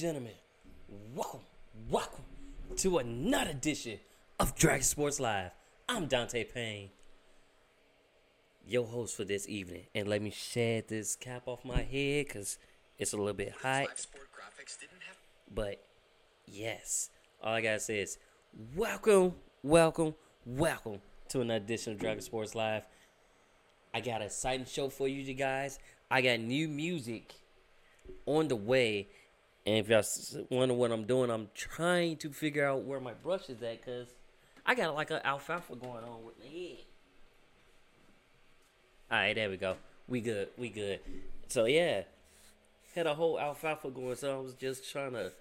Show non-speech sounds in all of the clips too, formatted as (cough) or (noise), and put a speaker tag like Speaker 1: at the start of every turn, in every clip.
Speaker 1: Gentlemen, welcome, welcome to another edition of Dragon Sports Live. I'm Dante Payne, your host for this evening. And let me shed this cap off my head because it's a little bit hot. But yes, all I gotta say is welcome, welcome, welcome to another edition of Dragon Sports Live. I got an exciting show for you guys. I got new music on the way. And if y'all wonder what I'm doing, I'm trying to figure out where my brush is at because I got like an alfalfa going on with my head. All right, there we go. We good. We good. So yeah, had a whole alfalfa going. So I was just trying to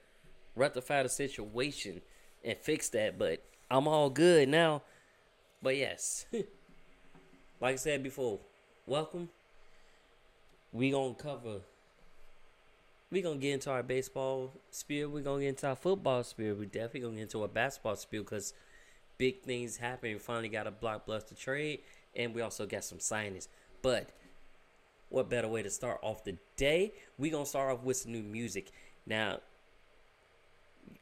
Speaker 1: rectify the situation and fix that. But I'm all good now. But yes, (laughs) like I said before, welcome. We gonna cover. We gonna get into our baseball spiel. We're gonna get into our football spiel. We're definitely gonna get into a basketball spiel because big things happen. We finally got a blockbuster trade, and we also got some signings. But what better way to start off the day? We gonna start off with some new music. Now,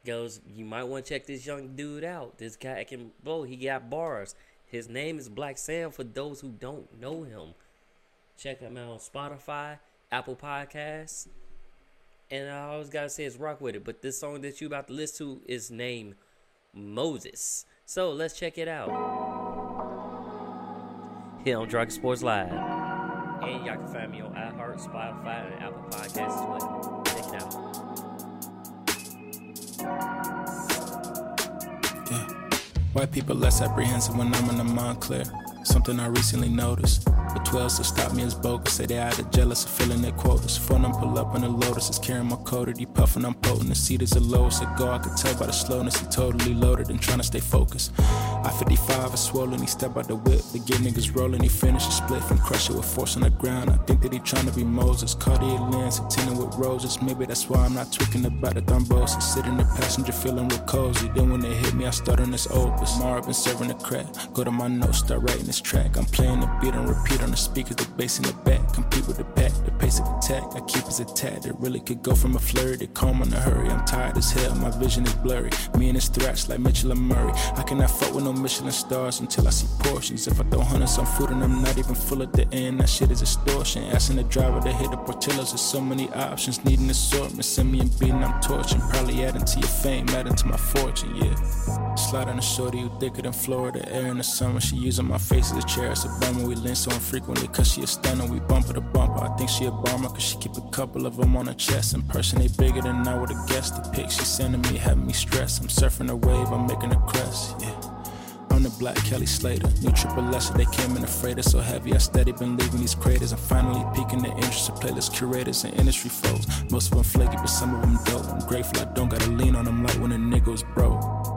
Speaker 1: goes you might want to check this young dude out. This guy can blow. He got bars. His name is Black Sam. For those who don't know him, check him out on Spotify, Apple Podcasts, and I always gotta say is rock with it. But this song that you about to listen to is named Moses. So let's check it out. Here on Dragon Sports Live. And y'all can find me on iHeart, Spotify, and Apple Podcasts as well. Check it out.
Speaker 2: Yeah. White people less apprehensive when I'm in the Montclair. Something I recently noticed. The 12s to stop me is bogus. Say they either jealous or filling their quotas. Phone them pull up in the Lotus. Is carrying my coated. He puffing, I'm potent. The seat is the lowest. It go, I could tell by the slowness. He totally loaded and trying to stay focused. I 55 is swollen. He step out the whip. The get niggas rolling. He finish a split and crush it with force on the ground. I think that he trying to be Moses. Cartier lens, tinted with roses. Maybe that's why I'm not tweaking about the thrombosis. Sitting in the passenger feeling real cozy. Then when they hit me, I start on this opus. Marvin serving the crack. Go to my notes, start writing this track. I'm playing the beat and repeat on the speakers. The bass in the back. Compete with the pack. The pace of attack. I keep his attack. It really could go from a flurry to calm in a hurry. I'm tired as hell. My vision is blurry. Me and his thrash like Mitchell and Murray. I cannot fuck with no Michelin stars until I see portions. If I throw hundreds on food and I'm not even full at the end, that shit is extortion. Asking the driver to hit the Portillo's. There's so many options. Needing assortment. Send me a beating, I'm torching. Probably adding to your fame, adding to my fortune, yeah. Slide on the shorty you thicker than Florida. Air in the summer. She using my face as a chair. It's a bummer. We link so infrequently cause she a stunner. We bumper to bumper. I think she a bomber cause she keep a couple of them on her chest. In person, they bigger than I would've guessed. The pics she sending me having me stressed. I'm surfing a wave, I'm making a crest, yeah. I'm the black Kelly Slater. New triple lesser, they came in a freighter so heavy. I steady been leaving these craters. I'm finally peaking the interest of playlist curators and industry folks. Most of them flaky, but some of them dope. I'm grateful I don't gotta lean on them like when a nigga was broke.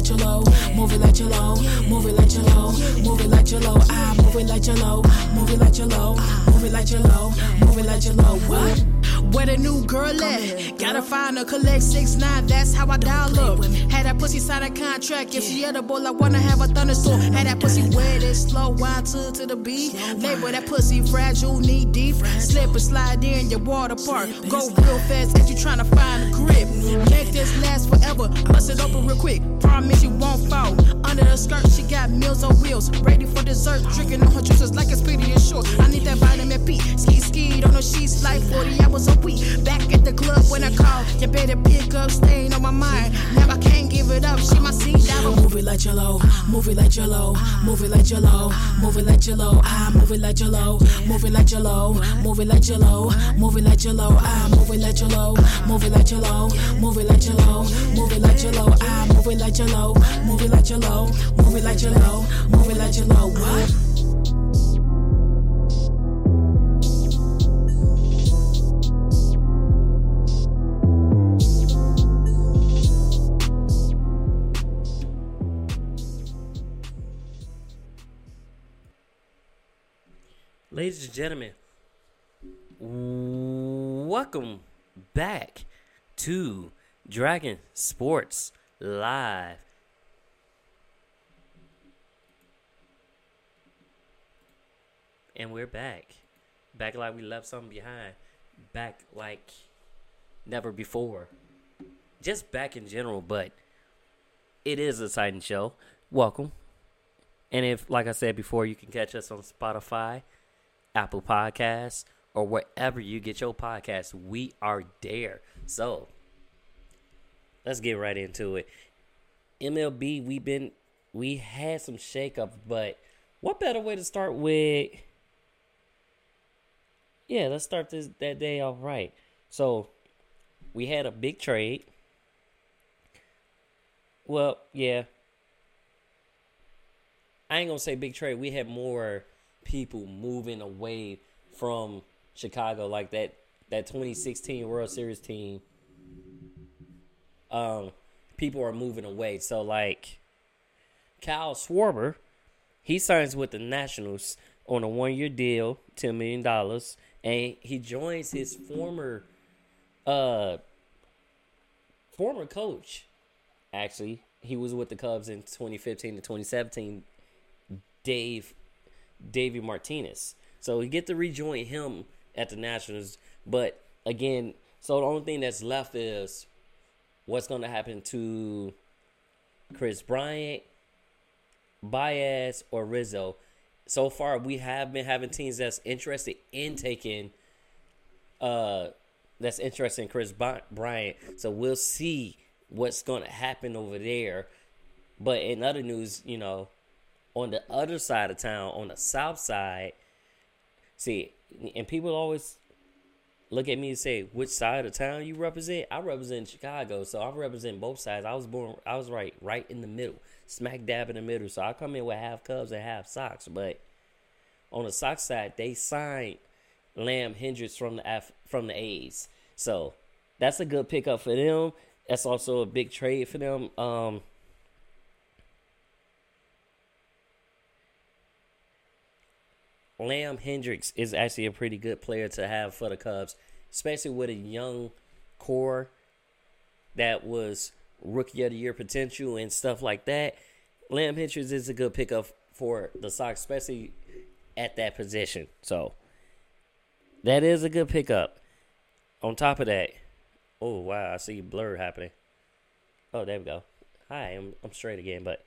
Speaker 3: It like jello, move it like low, move it like low, move it like jello. Ah, move it like jello, move it like jello, move it like jello, move it like jello. What?
Speaker 4: Where the new girl at? Gotta find her, collect six nine. That's how I dial up. Had that pussy sign a contract. If she edible, I wanna have a thunderstorm. Had that pussy wet and slow, wind to to the beat. Label that pussy fragile, knee deep. Slip and slide in your water park. Go real fast if you tryna find a grip. Make this last forever. Bust it open real quick. Promise you won't fall. Under the skirt, she got meals on wheels. Ready for dessert, drinking on her juices like it's pretty and short. I need that vitamin P. Ski ski on the sheets like 40 hours a week. Back at the club when I call, you better pick up, staying on my mind. Now I can't give it up. She my seat diver. Move it like jello, move it like jello, move it like jello, move it like jello. I move it like jello, move it like jello, move it like jello, move it like jello. I move it like jello, move it like jello, move it like jello, move it like jello. I move it like jello, move it like jello, move it like jello, move it like jello. What?
Speaker 1: Ladies and gentlemen, welcome back to Dragon Sports Live. And we're back. Back like we left something behind. Back like never before. Just back in general, but it is a Titan show. Welcome. And if, like I said before, you can catch us on Spotify, Apple Podcasts, or wherever you get your podcasts, we are there. So let's get right into it. MLB, we've been we had some shakeups, but what better way to start with? Yeah, let's start this that day off right. So we had a big trade. Well, yeah. I ain't gonna say big trade. We had more people moving away from Chicago, like that that 2016 World Series team. Um, people are moving away. So like, Kyle Schwarber, he signs with the Nationals on a one year deal, ten million dollars, and he joins his former, uh, former coach. Actually, he was with the Cubs in 2015 to 2017. Dave Davey Martinez. So we get to rejoin him at the Nationals. But again, so the only thing that's left is what's going to happen to Kris Bryant, Baez, or Rizzo. So far, we have been having teams that's interested in taking, uh, that's interested in Kris Bryant. So we'll see what's going to happen over there. But in other news, you know, on the other side of town, on the south side, see, and people always look at me and say, which side of town you represent? I represent Chicago, so I represent both sides. I was born, I was right, right in the middle, smack dab in the middle. So I come in with half Cubs and half Sox. But on the Sox side, they signed Liam Hendriks from the F, from the A's, so that's a good pickup for them. That's also a big trade for them. Um, Liam Hendriks is actually a pretty good player to have for the Cubs, especially with a young core that was rookie of the year potential and stuff like that. Liam Hendriks is a good pickup for the Sox, especially at that position. So that is a good pickup. On top of that, oh wow, I see blur happening. Oh, there we go. Hi, I'm I'm straight again, but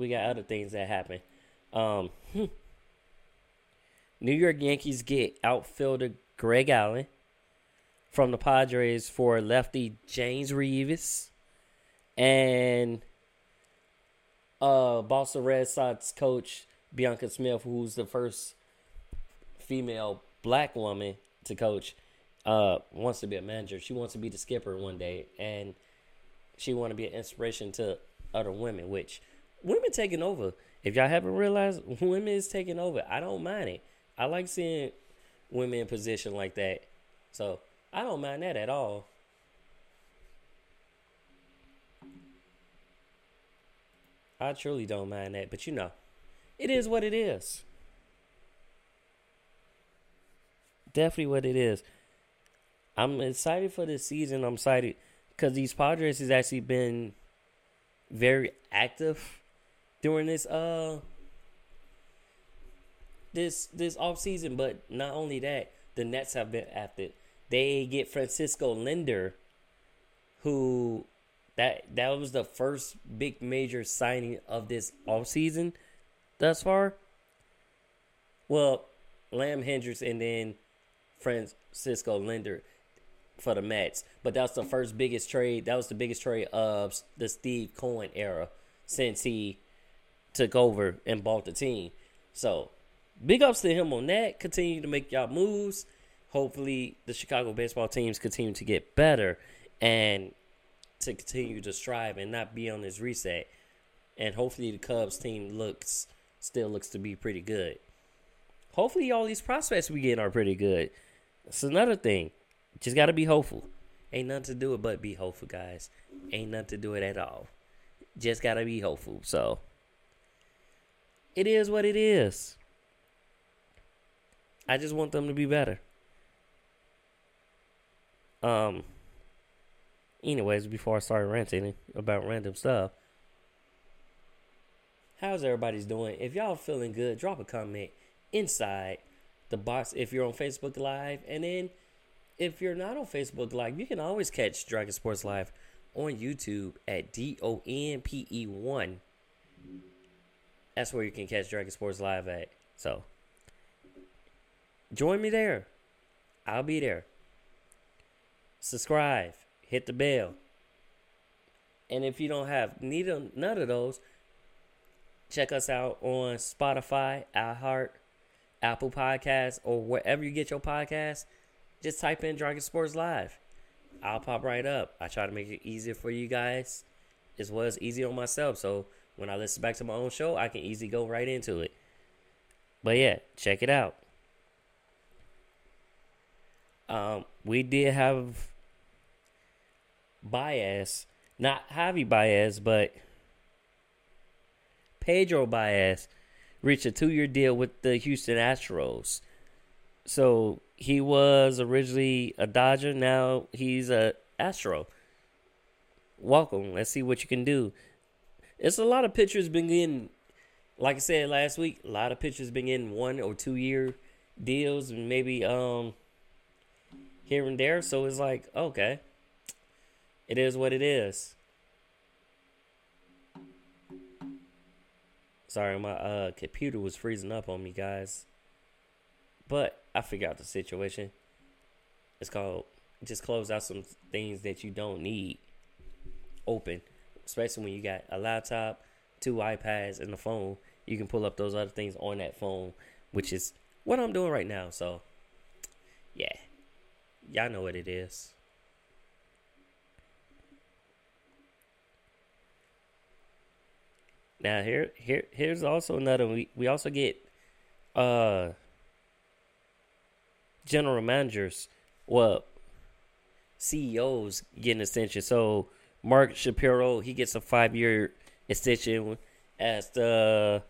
Speaker 1: we got other things that happen. Um, New York Yankees get outfielder Greg Allen from the Padres for lefty James Reeves and uh, Boston Red Sox coach Bianca Smith, who's the first female black woman to coach, uh, wants to be a manager. She wants to be the skipper one day, and she want to be an inspiration to other women. Which women taking over. If y'all haven't realized, (laughs) women is taking over. I don't mind it. I like seeing women in position like that. So I don't mind that at all. I truly don't mind that, but you know, it is what it is. Definitely what it is. I'm excited for this season. I'm excited because these Padres has actually been very active (laughs) during this uh this this off season. But not only that, the Mets have been active. They get Francisco Lindor, who that that was the first big major signing of this off season thus far. Well, Liam Hendriks and then Francisco Lindor for the Mets, but that was the first biggest trade. That was the biggest trade of the Steve Cohen era since he took over and bought the team. So, big ups to him on that. Continue to make y'all moves. Hopefully, the Chicago baseball teams continue to get better and to continue to strive and not be on this reset. And hopefully the Cubs team looks still looks to be pretty good. Hopefully all these prospects we get are pretty good. It's another thing. Just gotta be hopeful. Ain't nothing to do it but be hopeful, guys. Ain't nothing to do it at all. Just gotta be hopeful. So it is what it is. I just want them to be better. Um anyways, before I start ranting about random stuff, how's everybody's doing? If y'all feeling good, drop a comment inside the box if you're on Facebook Live. And then if you're not on Facebook Live, you can always catch Dragon Sports Live on YouTube at D O N P E 1. That's where you can catch Dragon Sports Live at. So join me there. I'll be there. Subscribe hit the bell. And if you don't have neither none of those, check us out on Spotify, iHeart, Apple Podcasts, or wherever you get your podcasts. Just type in Dragon Sports Live. I'll pop right up. I try to make it easier for you guys as well as easy on myself. So when I listen back to my own show, I can easily go right into it. But yeah, check it out. Um, we did have Baez, not Javi Baez, but Pedro Baez reached a two year deal with the Houston Astros. So he was originally a Dodger, now he's a Astro. Welcome. Let's see what you can do. It's a lot of pitchers been getting, like I said last week, a lot of pitchers been getting one or two year deals, and maybe um here and there. So it's like okay, it is what it is. Sorry, my uh, computer was freezing up on me, guys. But I figured out the situation. It's called just close out some things that you don't need open, especially when you got a laptop, two iPads, and a phone. You can pull up those other things on that phone, which is what I'm doing right now. So, yeah, y'all know what it is. Now here here here's also another we we also get uh general managers well CEOs getting extension. So Mark Shapiro he gets a five year extension as the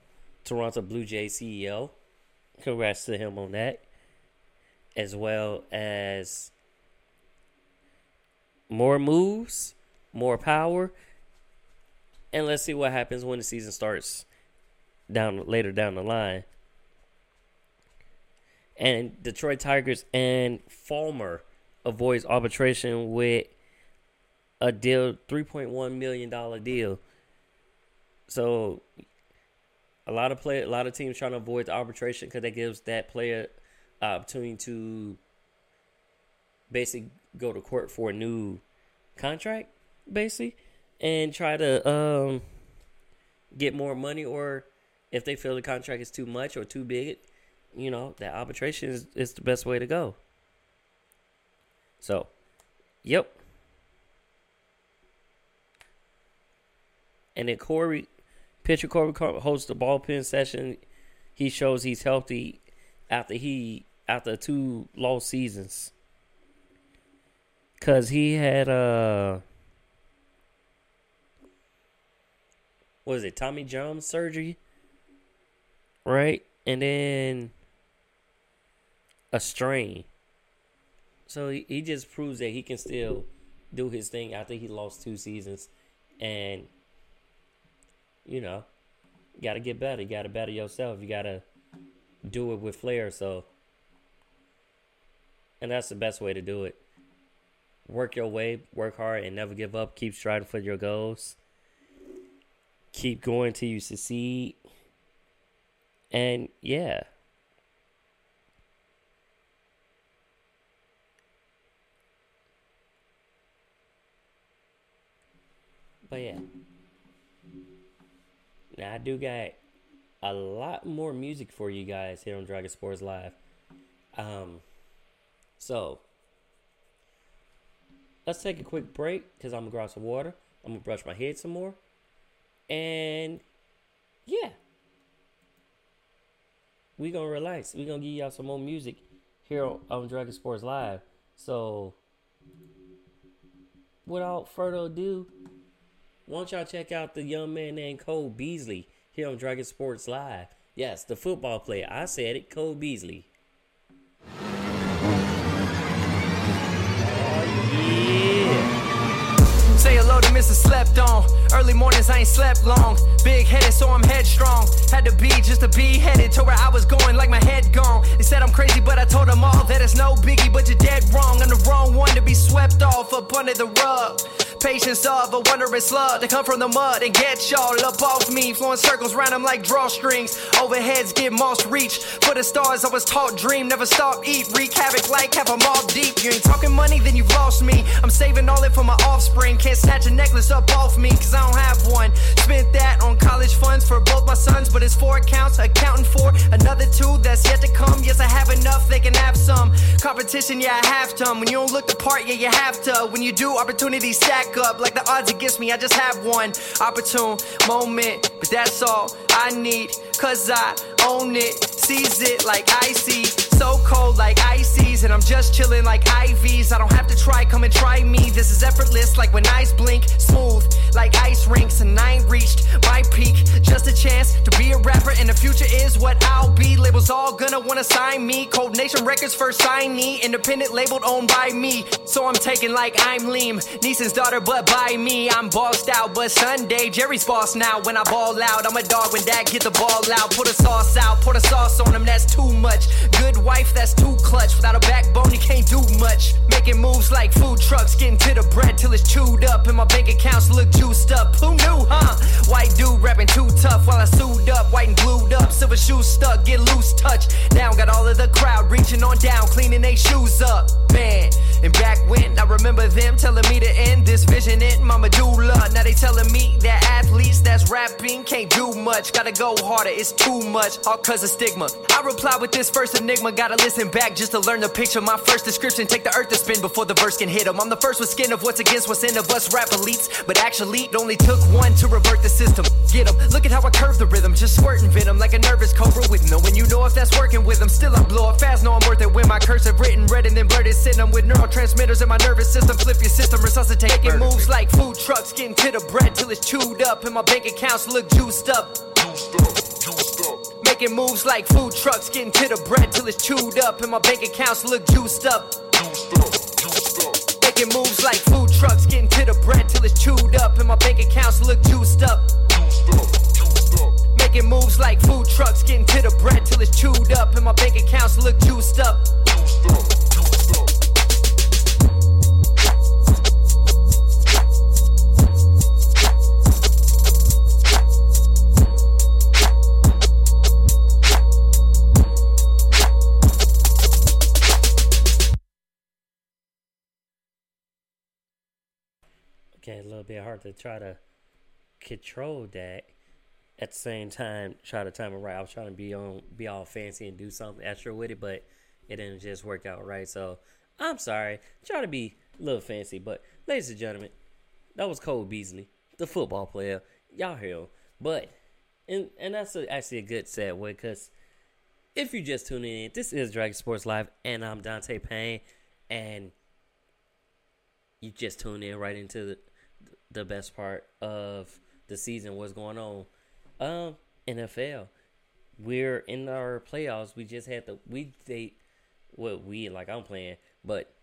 Speaker 1: Toronto Blue Jay CEO. Congrats to him on that. As well as more moves, more power and let's see what happens when the season starts down later down the line. And Detroit Tigers and Fulmer avoids arbitration with a deal, three point one million dollar deal. So a lot of play, a lot of teams trying to avoid the arbitration because that gives that player opportunity to basically go to court for a new contract, basically and try to um get more money, or if they feel the contract is too much or too big, you know, that arbitration is, is the best way to go. So, yep. And then Corey, pitcher Corey hosts the bullpen session. He shows he's healthy after he after two lost seasons. Cause he had uh what is it, Tommy John surgery? Right? And then a strain. So he, he just proves that he can still do his thing after he lost two seasons. And you know, you gotta get better. You gotta better yourself. You gotta do it with flair. So and that's the best way to do it. Work your way, work hard, and never give up. Keep striving for your goals. Keep going till you succeed. And yeah. But yeah. I do got a lot more music for you guys here on Dragon Sports Live. Um so let's take a quick break because I'm gonna grab some water. I'm gonna brush my head some more. And yeah. We gonna relax. We gonna give y'all some more music here on Dragon Sports Live. So without further ado, why don't y'all check out the young man named Cole Beasley here on Dragon Sports Live? Yes, the football player. I said it, Cole Beasley.
Speaker 5: Say hello to Mr. Slept On. Early mornings, I ain't slept long. Big headed, so I'm headstrong. Had to be just to be headed to where I was going, like my head gone. They said I'm crazy, but I told them all that it's no biggie, but you're dead wrong. I'm the wrong one to be swept off up under the rug. Patience of a wondrous slug to come from the mud and get y'all up off me. Flowing circles round them like drawstrings. Overheads get moss reach. For the stars, I was taught dream, never stop, eat, wreak havoc like have a mob deep. You ain't talking money, then you've lost me. I'm saving all it for my offspring. Can't snatch a necklace up off me, cause I don't have one. Spent that on college funds for both my sons, but it's four accounts, accounting for another two that's yet to come. Yes, I have enough, they can have some. Competition, yeah, I have. When you don't look the part, yeah, you have to. When you do, opportunities stack up like the odds against me. I just have one opportune moment, but that's all I need. Cause I own it, seize it like I see. So cold like ices, and I'm just chilling like IVs. I don't have to try, come and try me. This is effortless like when eyes blink, smooth like ice rinks. And I ain't reached my peak, just a chance to be a rapper. And the future is what I'll be. Labels all gonna wanna sign me. Cold Nation Records first signee, independent labeled owned by me. So I'm taking like I'm Liam, Neeson's daughter, but by me. I'm bossed out, but Sunday, Jerry's boss now. When I ball out, I'm a dog when dad get the ball Put a sauce out, put a sauce on him, that's too much. Good wife, that's too clutch. Without a backbone, you can't do much. Making moves like food trucks, getting to the bread till it's chewed up. And my bank accounts look juiced up. Who knew, huh? White dude rapping too tough while I sued up, white and glued up. Silver shoes stuck, get loose touch. Now got all of the crowd reaching on down, cleaning they shoes up. Man, and back when I remember them telling me to end this vision in my medulla. Now they telling me that athletes that's rapping can't do much. Gotta go harder, it's too much, all cause of stigma. I reply with this first enigma. Gotta listen back just to learn the picture. My first description, take the earth to spin before the verse can hit hit 'em. I'm the first with skin of what's against what's in of us rap elites. But actually, it only took one to revert the system. Get Get 'em, look at how I curve the rhythm. Just squirting venom like a nervous cobra with knowing you know if that's working with 'em. Still, I blow up fast, know I'm worth it when my curse cursive written, red, and then blurted. Sitting 'em with neurotransmitters in my nervous system. Flip your system, resuscitate. Making moves like food trucks, getting to the bread till it's chewed up. And my bank accounts look juiced up. Making moves like food trucks, getting to the bread till it's chewed up. And my bank accounts look juiced up. Juiced up, juiced up. Making moves like food trucks, getting to the bread till it's chewed up. And my bank accounts look juiced up. Juiced up. Making moves like food trucks, getting to the bread till it's chewed up. And my bank accounts look juiced up.
Speaker 1: Okay, a little bit hard to try to control that. at the same time try to time it right. I was trying to be on be all fancy and do something extra with it, but it didn't just work out right. So I'm sorry. Try to be a little fancy, but ladies and gentlemen, that was Cole Beasley, the football player. Y'all hear. But and and that's a, actually a good segue because if you just tuning in, this is Dragon Sports Live, and I'm Dante Payne, and you just tuned in right into the, the best part of the season. What's going on? Um, NFL. We're in our playoffs. We just had the we they what we like I'm playing, but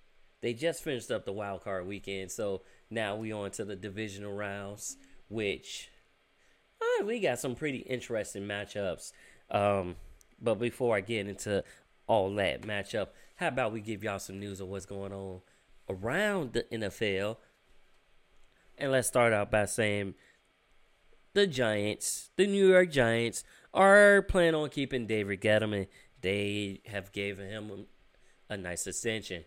Speaker 1: they just finished up the wild card weekend, so now we on to the divisional rounds, which uh, we got some pretty interesting matchups. Um, but before I get into all that matchup, how about we give y'all some news of what's going on around the NFL? And let's start out by saying the Giants, the New York Giants, are planning on keeping David Gettleman. They have given him a, nice extension.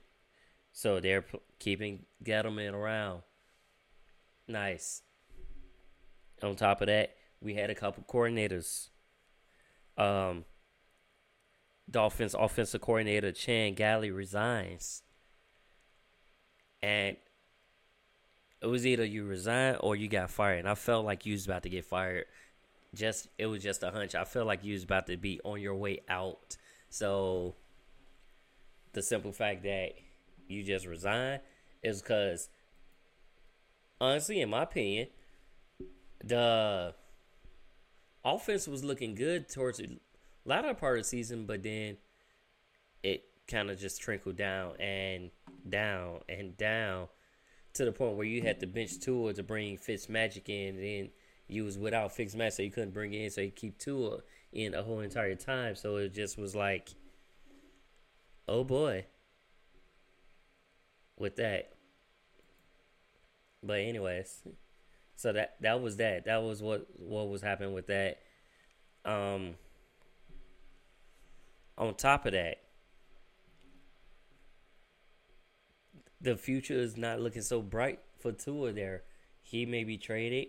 Speaker 1: So they're keeping Gettleman around. Nice. On top of that, we had a couple coordinators. Um, Dolphins offensive coordinator Chan Gailey resigns. And it was either you resign or you got fired. And I felt like you was about to get fired. Just it was just a hunch. I felt like you was about to be on your way out. So the simple fact that you just resign is because honestly, in my opinion, the offense was looking good towards the latter part of the season, but then it kind of just trickled down and down and down to the point where you had to bench Tua to bring Fitzmagic in, and then you was without Fitzmagic, so you couldn't bring in, so you keep Tua in the whole entire time. So it just was like, oh boy, with that. But anyways, so that that was that. That was what what was happening with that. Um. On top of that, the future is not looking so bright for Tua there. He may be traded,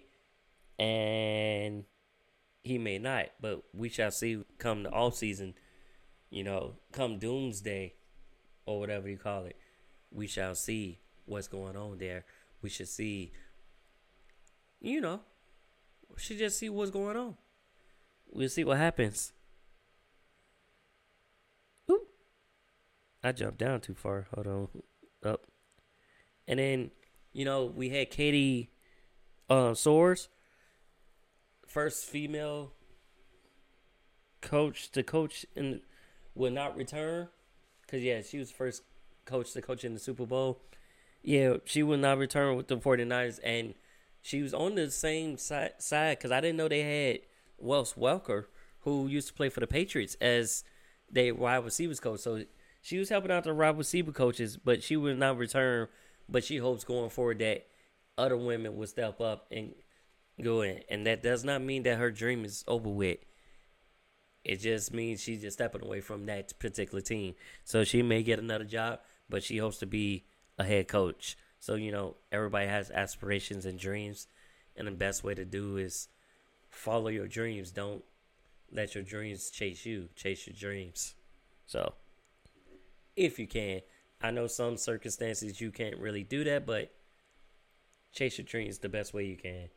Speaker 1: and he may not. But we shall see come the off season. You know, come doomsday, or whatever you call it. We shall see what's going on there. We should see. You know, we should just see what's going on. We'll see what happens. Oop. I jumped down too far. Hold on. Up. And then, you know, we had Katie uh, Sowers, first female coach to coach and will not return. Because, yeah, she was first coach to coach in the Super Bowl. Yeah, she will not return with the 49ers. And she was on the same side because I didn't know they had Wes Welker, who used to play for the Patriots, as their wide receivers coach. So she was helping out the wide receiver coaches, but she will not return. But she hopes going forward that other women will step up and go in. And that does not mean that her dream is over with. It just means she's just stepping away from that particular team. So she may get another job, but she hopes to be a head coach. So, you know, everybody has aspirations and dreams. And the best way to do is follow your dreams. Don't let your dreams chase you. Chase your dreams. So, if you can, I know some circumstances you can't really do that, but chase your dreams the best way you can.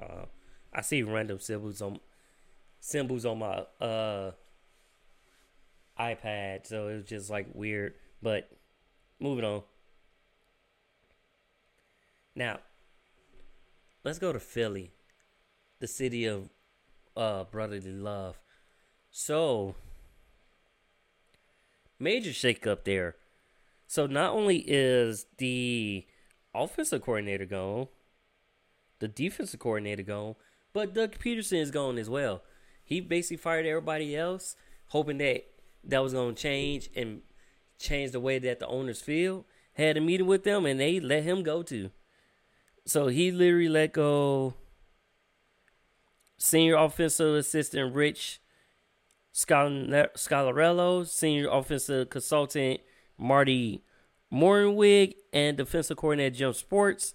Speaker 1: Uh, I see random symbols on symbols on my uh iPad, so it was just like weird. But moving on. Now, let's go to Philly, the city of uh, brotherly love. So, major shakeup there. So, not only is the offensive coordinator gone, the defensive coordinator gone, but Doug Pederson is gone as well. He basically fired everybody else, hoping that that was going to change and change the way that the owners feel. Had a meeting with them, and they let him go too. So he literally let go senior offensive assistant Rich Scangarello, senior offensive consultant Marty Mornhinweg and defensive coordinator Jim Schwartz,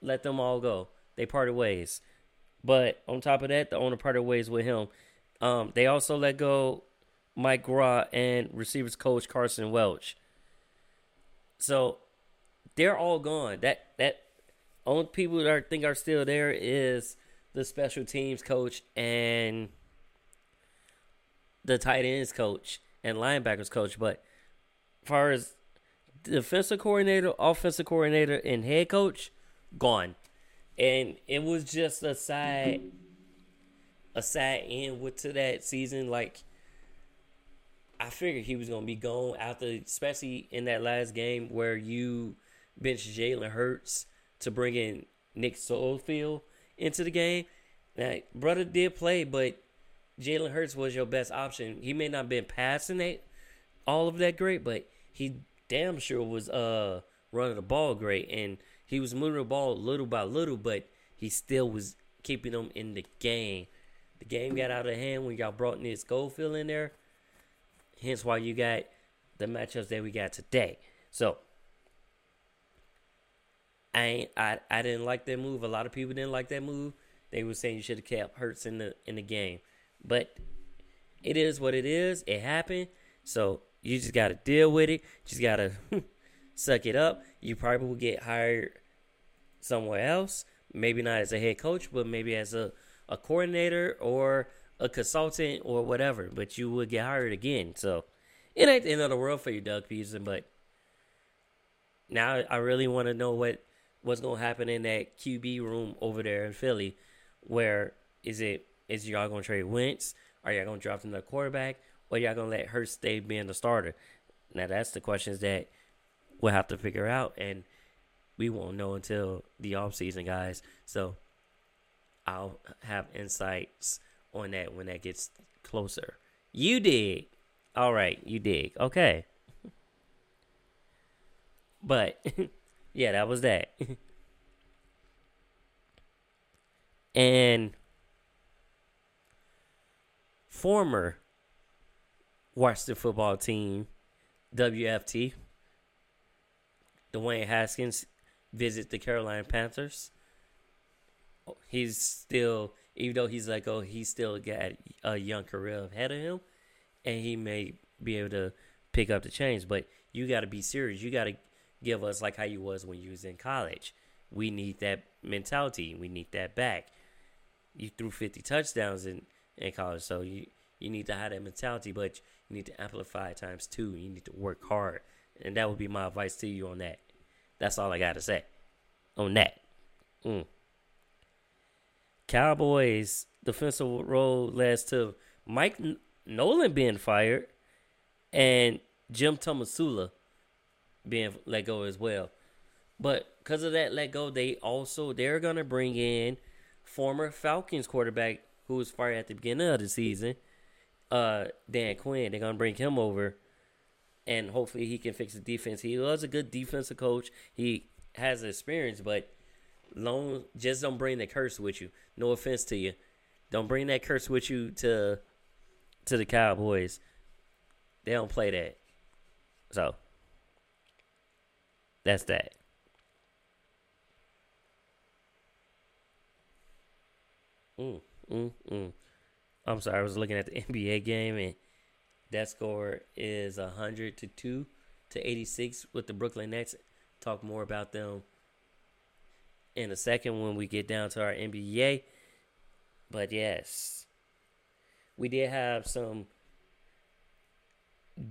Speaker 1: let them all go. They parted ways. But on top of that, the owner parted ways with him. Um, they also let go Mike Groh and receivers coach Carson Welch. So they're all gone. That that only people that I think are still there is the special teams coach and the tight ends coach and linebackers coach. But as far as defensive coordinator, offensive coordinator, and head coach, gone. And it was just a side a sad end with to that season. Like I figured he was gonna be gone after especially in that last game where you benched Jalen Hurts to bring in Nick Schofield into the game. Now, brother did play, but Jalen Hurts was your best option. He may not have been passing it all of that great, but he damn sure was uh running the ball great and he was moving the ball little by little, but he still was keeping them in the game. The game got out of hand when y'all brought Nick Schofield in there. Hence why you got the matchups that we got today. So I ain't, I I didn't like that move. A lot of people didn't like that move. They were saying you should have kept Hurts in the in the game. But it is what it is. It happened. So you just gotta deal with it. Just gotta (laughs) suck it up. You probably will get hired somewhere else. Maybe not as a head coach, but maybe as a, a coordinator or a consultant or whatever. But you would get hired again. So it ain't the end of the world for you, Doug Pederson. But now I really want to know what what's gonna happen in that QB room over there in Philly. Where is it? Is y'all gonna trade Wentz? Are y'all gonna draft another quarterback? Or y'all gonna let Hurts stay being the starter? Now that's the questions that we'll have to figure out, and we won't know until the off season, guys. So I'll have insights on that when that gets closer. You dig. All right, you dig. Okay. (laughs) But (laughs) yeah, that was that. (laughs) and former Washington football team, WFT, Dwayne Haskins visits the Carolina Panthers. Oh, he's still, even though he's like, oh, he's still got a young career ahead of him, and he may be able to pick up the chains. But you got to be serious. You got to give us like how you was when you was in college. We need that mentality. We need that back. You threw 50 touchdowns in, in college, so you you need to have that mentality, but you need to amplify times two. You need to work hard, and that would be my advice to you on that. That's all I got to say on that. Mm. Cowboys defensive role leads to Mike Nolan being fired and Jim Tomsula being let go as well. But because of that let go, they also they're gonna bring in former Falcons quarterback who was fired at the beginning of the season, uh, Dan Quinn. They're gonna bring him over, and hopefully he can fix the defense. He was a good defensive coach. He has experience, but long just don't bring the curse with you. No offense to you, don't bring that curse with you to to the Cowboys. They don't play that. So that's that. Mm, mm, mm. I'm sorry, I was looking at the (laughs) NBA game and that score is 100 to 2 to 86 with the Brooklyn Nets. Talk more about them in a second when we get down to our NBA. But yes, we did have some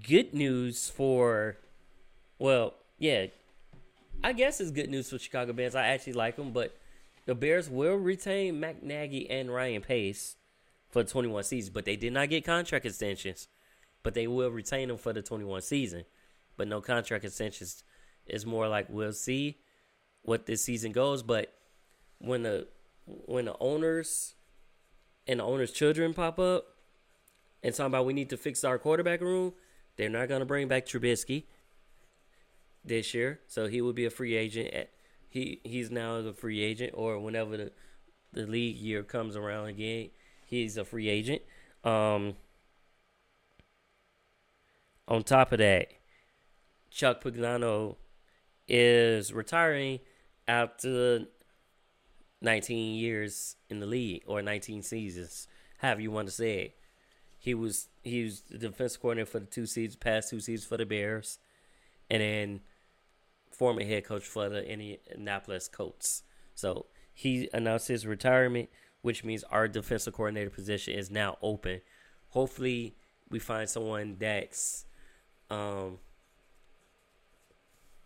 Speaker 1: good news for, well, yeah, I guess it's good news for Chicago Bears. I actually like them, but the Bears will retain Matt Nagy and Ryan Pace for the 21 season, but they did not get contract extensions. But they will retain them for the 21 season, but no contract extensions. It's more like we'll see what this season goes. But when the when the owners and the owners' children pop up and talking about we need to fix our quarterback room, they're not gonna bring back Trubisky this year, so he will be a free agent. He he's now a free agent, or whenever the the league year comes around again, he's a free agent. Um, on top of that, Chuck Pagano is retiring after 19 years in the league or 19 seasons, however you want to say it. He was he was the defense coordinator for the two seasons, past two seasons for the Bears, and then former head coach for the Indianapolis Colts. So he announced his retirement, which means our defensive coordinator position is now open. Hopefully, we find someone that's um,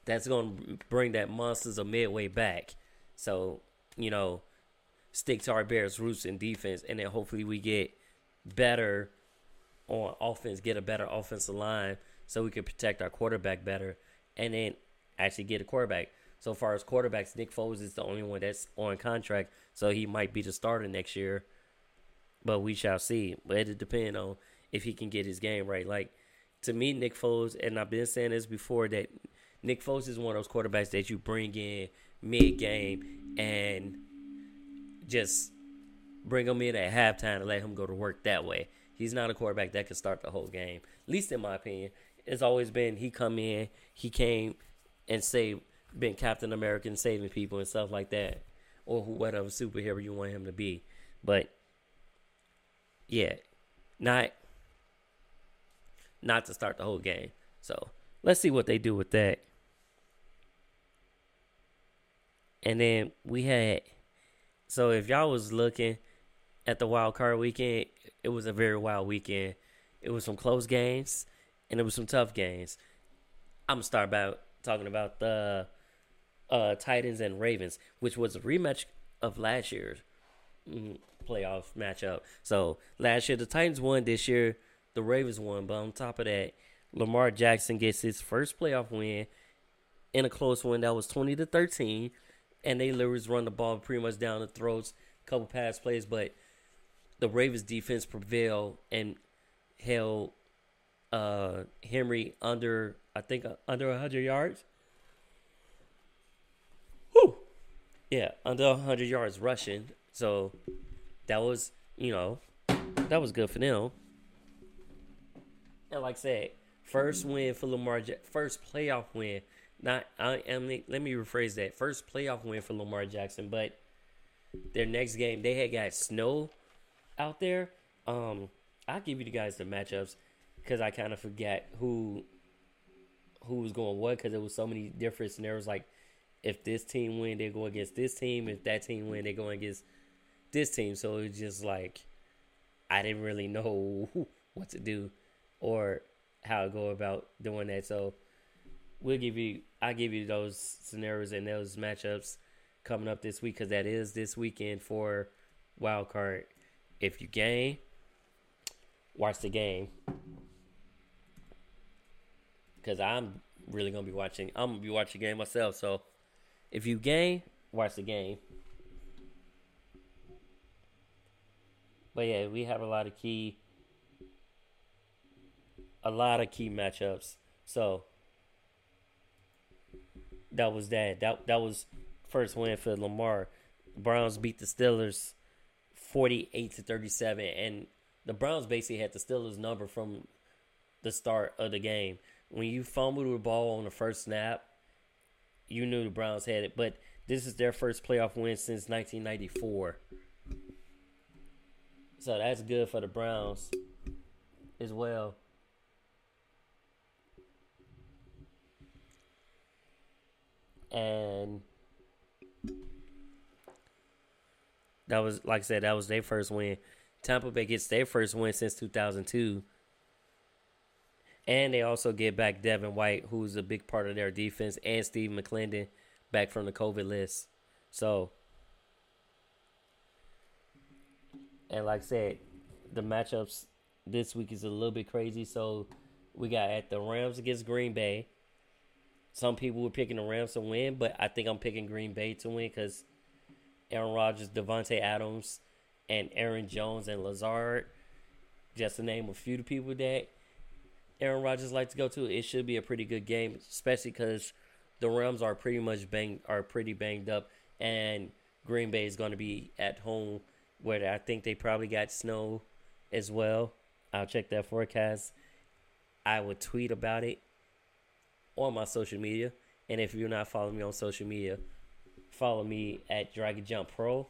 Speaker 1: that's going to bring that monsters of midway back. So you know, stick to our Bears' roots in defense, and then hopefully we get better on offense, get a better offensive line, so we can protect our quarterback better, and then actually get a quarterback. So far as quarterbacks, Nick Foles is the only one that's on contract, so he might be the starter next year. But we shall see. But it depends on if he can get his game right. Like to me, Nick Foles, and I've been saying this before that Nick Foles is one of those quarterbacks that you bring in mid game and just bring him in at halftime and let him go to work that way. He's not a quarterback that can start the whole game. At least in my opinion, it's always been he come in, he came and say been Captain American saving people and stuff like that, or whatever superhero you want him to be. But yeah, not not to start the whole game. So let's see what they do with that. And then we had so if y'all was looking at the wild card weekend, it was a very wild weekend. It was some close games and it was some tough games. I'm gonna start about talking about the uh, Titans and Ravens, which was a rematch of last year's mm, playoff matchup. So last year the Titans won. This year the Ravens won. But on top of that, Lamar Jackson gets his first playoff win in a close one that was twenty to thirteen, and they literally run the ball pretty much down the throats. A couple pass plays, but the Ravens defense prevailed and held uh, Henry under I think uh, under hundred yards. Whew. Yeah, under hundred yards rushing. So that was you know that was good for them. And like I said, first win for Lamar, first playoff win. Not I, mean, let me rephrase that. First playoff win for Lamar Jackson, but their next game they had got snow out there. Um, I'll give you the guys the matchups because I kind of forget who who was going what because there was so many different scenarios. Like if this team win, they go against this team. If that team win, they go against this team. So it's just like I didn't really know (laughs) what to do or how to go about doing that. So we'll give you I'll give you those scenarios and those matchups coming up this week because that is this weekend for wild card. If you game, watch the game because I'm really gonna be watching. I'm gonna be watching the game myself. So if you game, watch the game. But yeah, we have a lot of key, a lot of key matchups. So that was that. That that was first win for Lamar. Browns beat the Steelers forty eight to thirty seven, and the Browns basically had the Steelers number from the start of the game when you fumbled the ball on the first snap, you knew the Browns had it. But this is their first playoff win since 1994. So that's good for the Browns as well. And that was, like I said, that was their first win. Tampa Bay gets their first win since 2002. And they also get back Devin White, who's a big part of their defense, and Steve McLendon back from the COVID list. So, and like I said, the matchups this week is a little bit crazy. So, we got at the Rams against Green Bay. Some people were picking the Rams to win, but I think I'm picking Green Bay to win because Aaron Rodgers, Davante Adams, and Aaron Jones and Lazard, just to name a few of people that Aaron Rodgers likes to go to, it should be a pretty good game, especially because the Rams are pretty much banged are pretty banged up, and Green Bay is going to be at home where I think they probably got snow as well. I'll check that forecast. I will tweet about it on my social media. And if you're not following me on social media, follow me at Dragon Jump Pro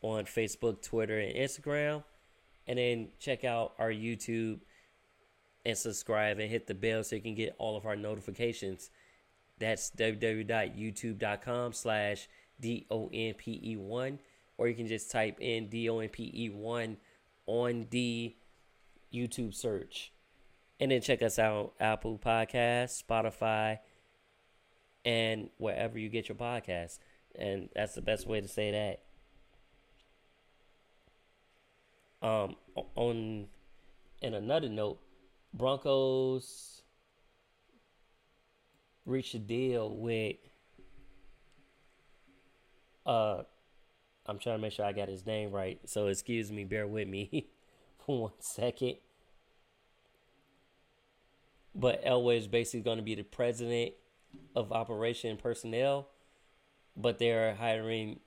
Speaker 1: on Facebook, Twitter, and Instagram. And then check out our YouTube and subscribe and hit the bell so you can get all of our notifications. That's www.youtube.com slash D-O-N-P-E-1. Or you can just type in D-O-N-P-E-1 on the YouTube search. And then check us out Apple Podcasts, Spotify, and wherever you get your podcasts. And that's the best way to say that. Um, on in another note, Broncos reached a deal with uh I'm trying to make sure I got his name right. So excuse me, bear with me for (laughs) one second. But Elway is basically going to be the president of operation personnel, but they're hiring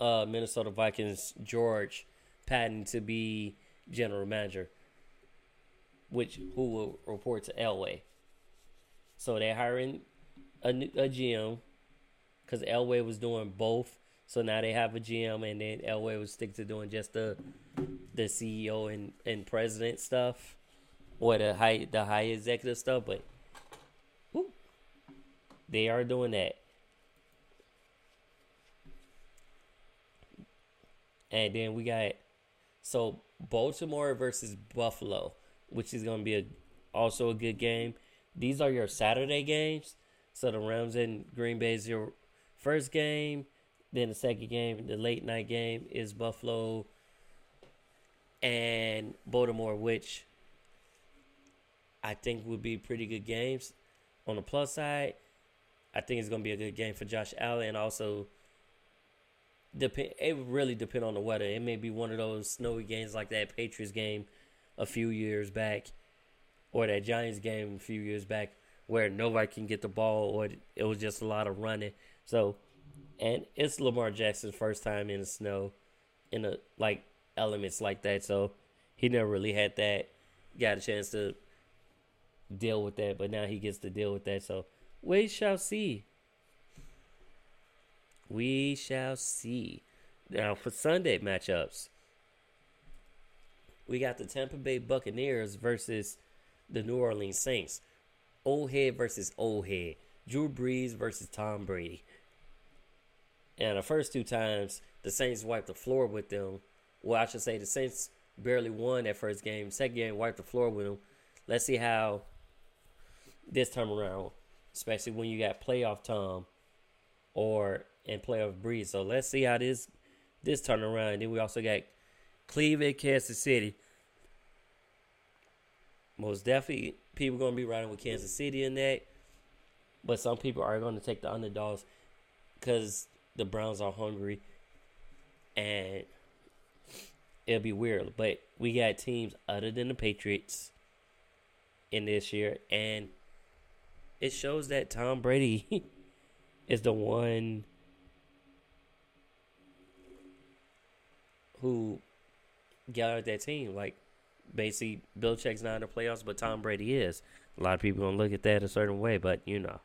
Speaker 1: uh, Minnesota Vikings George Paton to be general manager, which who will report to Elway. So they're hiring a, a GM because Elway was doing both. So now they have a GM, and then Elway will stick to doing just the the CEO and, and president stuff, or the high the high executive stuff. But whew, they are doing that. And then we got so Baltimore versus Buffalo, which is going to be a, also a good game. These are your Saturday games. So the Rams and Green Bay is your first game. Then the second game, the late night game, is Buffalo and Baltimore, which I think would be pretty good games. On the plus side, I think it's going to be a good game for Josh Allen. And also, depend. It really depend on the weather. It may be one of those snowy games like that Patriots game a few years back, or that Giants game a few years back, where nobody can get the ball, or it was just a lot of running. So, and it's Lamar Jackson's first time in the snow, in a like elements like that. So he never really had that, got a chance to deal with that, but now he gets to deal with that. So we shall see. We shall see. Now for Sunday matchups, we got the Tampa Bay Buccaneers versus the New Orleans Saints. Old head versus old head. Drew Brees versus Tom Brady. And the first two times, the Saints wiped the floor with them. Well, I should say the Saints barely won that first game. Second game, wiped the floor with them. Let's see how this time around, especially when you got playoff Tom or in playoff Brees. So let's see how this this turn around. Then we also got Cleveland, Kansas City. Most definitely, people going to be riding with Kansas City in that. But some people are going to take the underdogs because the Browns are hungry. And it'll be weird. But we got teams other than the Patriots in this year. And it shows that Tom Brady (laughs) is the one who gathered that team. Like, basically, Belichick's not in the playoffs, but Tom Brady is. A lot of people gonna look at that a certain way, but you know,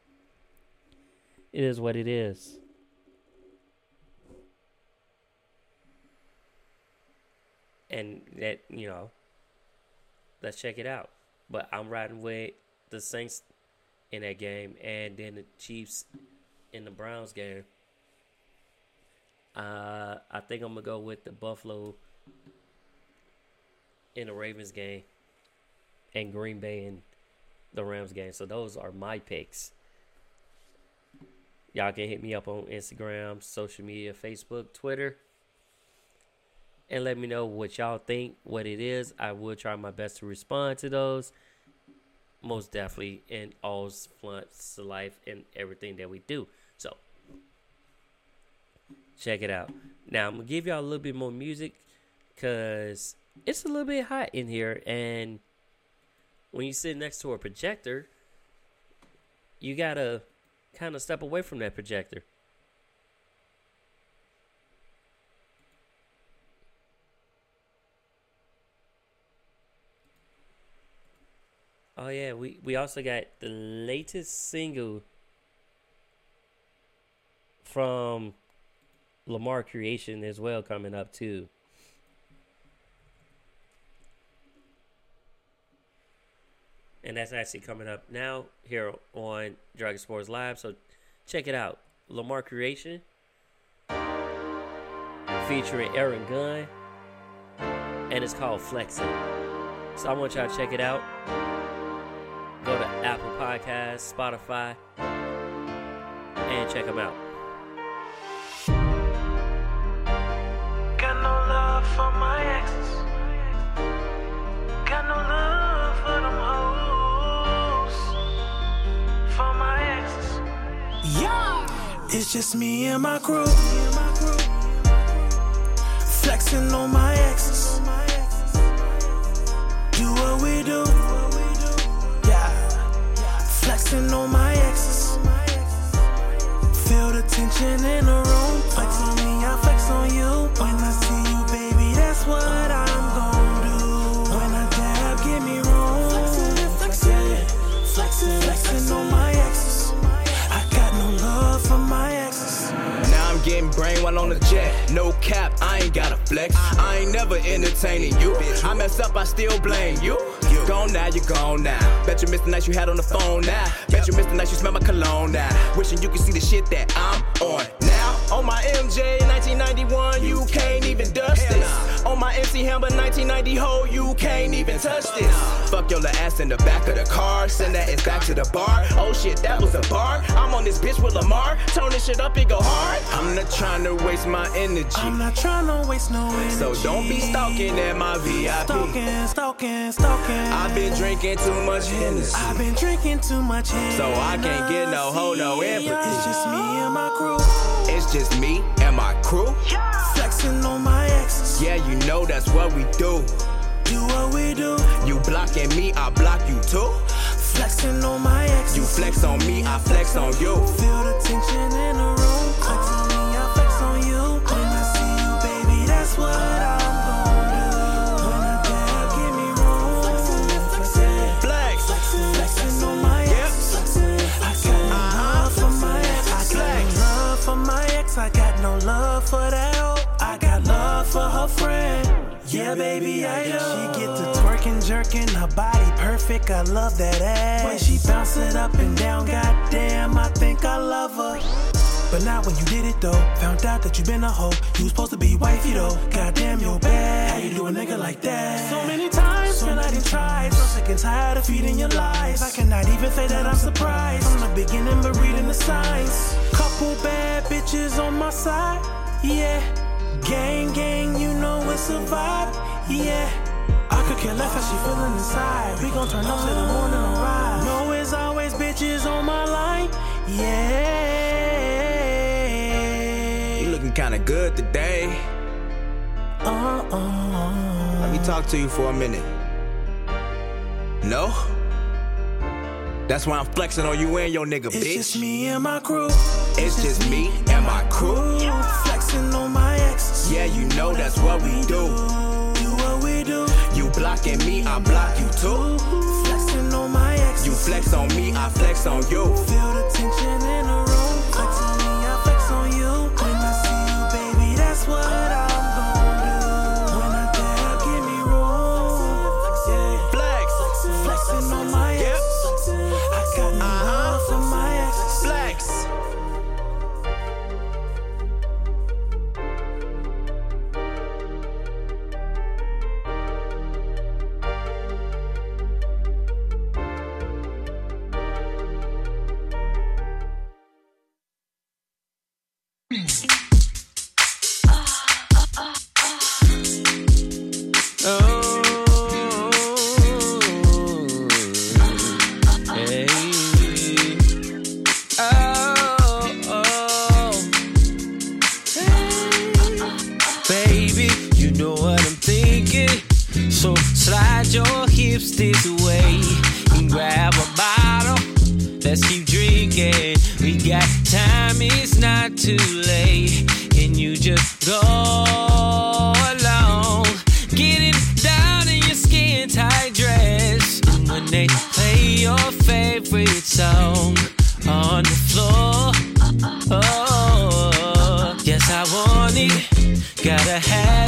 Speaker 1: it is what it is. And that you know, let's check it out. But I'm riding with the Saints in that game, and then the Chiefs in the Browns game. Uh, I think I'm gonna go with the Buffalo in the Ravens game, and Green Bay in the Rams game. So those are my picks. Y'all can hit me up on Instagram, social media, Facebook, Twitter, and let me know what y'all think, what it is. I will try my best to respond to those. Most definitely in all fronts of life and everything that we do. So check it out. Now I'm gonna give y'all a little bit more music because it's a little bit hot in here, and when you sit next to a projector, you gotta kind of step away from that projector. Oh yeah, we we also got the latest single from Lamar Creation as well coming up too. And that's actually coming up now here on Dragon Sports Live. So check it out. Lamar Creation featuring Aaron Gunn. And it's called Flexing. So I want y'all to check it out. Go to Apple Podcasts, Spotify, and check them out.
Speaker 6: Got no love for my
Speaker 3: Yeah. It's just me and my crew. Flexing on my exes. Do what we do. Yeah. Flexing on my exes. Feel the tension in the room. Flex on me, I I'm
Speaker 5: while on the jet. No cap, I ain't gotta flex. I ain't never entertaining you. I mess up, I still blame you. Gone now, you gone now. Bet you missed the night you had on the phone now. Bet you missed the night you smell my cologne now. Wishing you could see the shit that I'm on now. On my MJ 1991, you can't even dust this. On my MC Hammer 1990 hole, you can't even touch this. Fuck your little ass in the back of the car. Send that ass back to the bar. Oh shit, that was a bar. I'm on this bitch with Lamar. Turn this shit up, it go hard. I'm not trying to waste my energy.
Speaker 3: I'm not trying to waste no energy.
Speaker 5: So don't be stalking at my VIP.
Speaker 3: Stalking, stalking, stalking.
Speaker 5: I've been drinking too much Hennessy.
Speaker 3: I've been drinking too much Hennessy.
Speaker 5: So I can't get no hoe, no empathy.
Speaker 3: It's just me and my crew.
Speaker 5: It's just me and my crew.
Speaker 3: Flexing on my exes.
Speaker 5: Yeah, you know that's what we do.
Speaker 3: Do what we do.
Speaker 5: You blocking me, I block you too.
Speaker 3: Flexing on my exes.
Speaker 5: You flex on me, I flex on you.
Speaker 3: Feel the tension in the room. Flex on me, I flex on you. When I see you, baby, that's what I'm gon' do. When I dab, give me room. Flexing, flexing,
Speaker 5: Flex.
Speaker 3: flexing on my exes. I got no love for my ex. I got no love for my ex. I got no love for that for her friend. Yeah, baby, I do. She get to twerking, jerking, her body perfect. I love that ass. When she bounce it up and down, goddamn, I think I love her. But not when you did it though. Found out that you been a hoe. You was supposed to be wifey though. Goddamn, you're bad. How you do a nigga like that? So many times, girl, I done tried. So sick and tired of feeding your lies. I cannot even say that I'm surprised. From the beginning, but reading the signs. Couple bad bitches on my side. Yeah. Gang, gang, you know it's a vibe. Yeah. I could care less how she feeling inside. We gon' turn up till the morning arrive. Know it's always bitches on my line. Yeah.
Speaker 5: You looking kinda good today.
Speaker 3: Uh-uh.
Speaker 5: Let me talk to you for a minute. No? That's why I'm flexing on you and your nigga,
Speaker 3: It's
Speaker 5: bitch.
Speaker 3: It's just me and my crew.
Speaker 5: It's just me and my crew.
Speaker 3: Flexing on my exes.
Speaker 5: Yeah, you know that's what we do.
Speaker 3: Do what we do.
Speaker 5: You blocking me, I block you too.
Speaker 3: Flexing on my exes.
Speaker 5: You flex on me, I flex on you.
Speaker 3: Feel the tension in the room.
Speaker 1: Slide your hips this way and grab a bottle. Let's keep drinking. We got time, it's not too late. And you just go along. Getting down in your skin tight dress. And when they play your
Speaker 7: favorite song on the floor. Oh, yes, I want it. Gotta have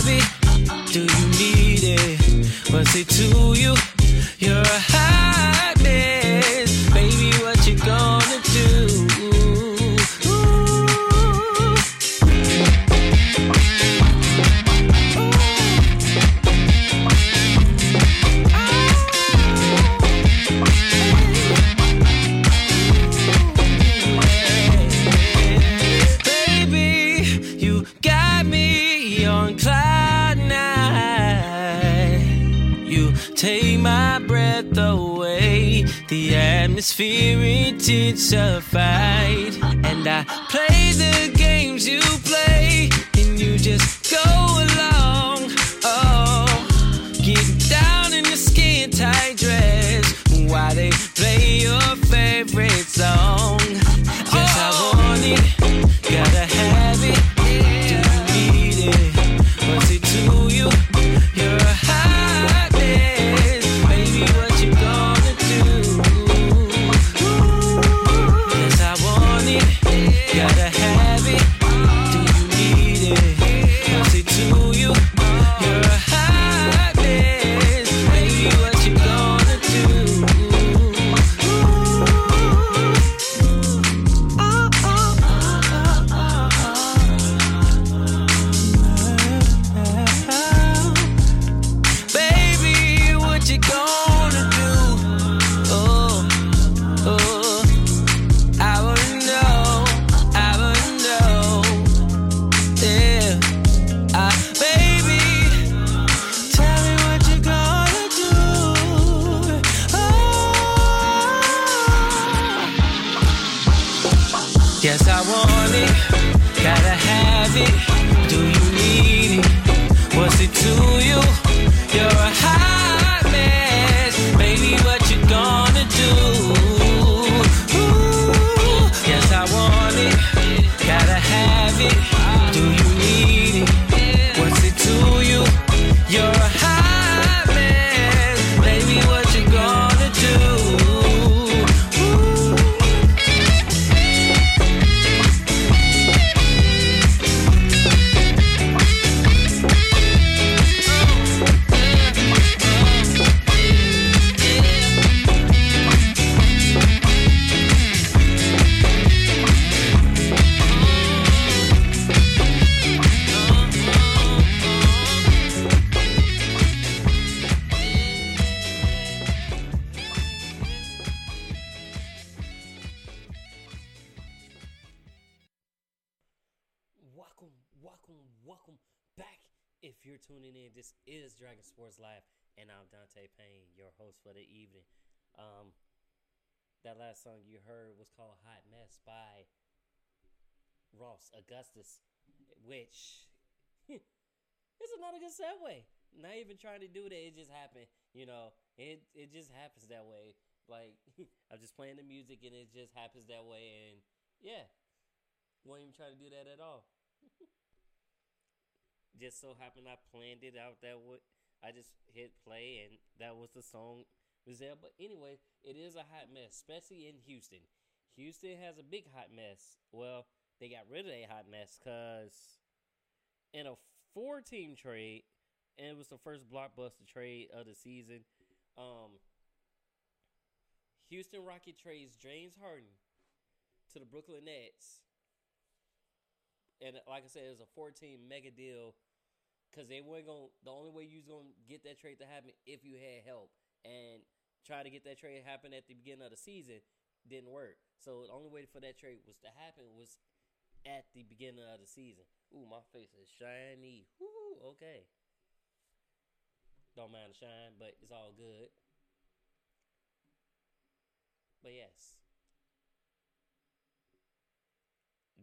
Speaker 7: atmosphere intensified. And I
Speaker 1: good segue. Not even trying to do that; it just happened. You know, it it just happens that way. Like (laughs) I'm just playing the music, and it just happens that way. And yeah, wasn't even try to do that at all (laughs) just so happened I planned it out that way. I just hit play and that was the song was there. But anyway, it is a hot mess, especially in Houston. Houston has a big hot mess. Well, they got rid of a hot mess because in a four team trade, and it was the first blockbuster trade of the season. Um, Houston Rocket trades James Harden to the Brooklyn Nets. And like I said, it was a 14 mega deal because they weren't going. The only way you was gonna get that trade to happen if you had help, and try to get that trade happen at the beginning of the season didn't work. So the only way for that trade was to happen was at the beginning of the season. Ooh, my face is shiny. Woo, okay. Don't mind the shine, but it's all good. But yes,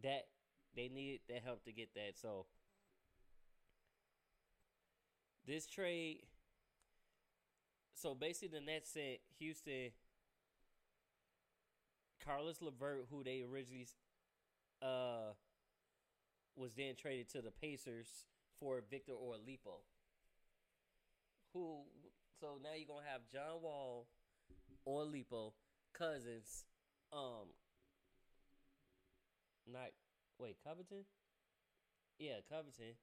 Speaker 1: that they needed that help to get that. So this trade. So basically, the Nets sent Houston Caris LeVert, who they originally uh was then traded to the Pacers for Victor Oladipo. Who? So now you're gonna have John Wall, Oladipo, Cousins, um, not wait Covington, yeah Covington,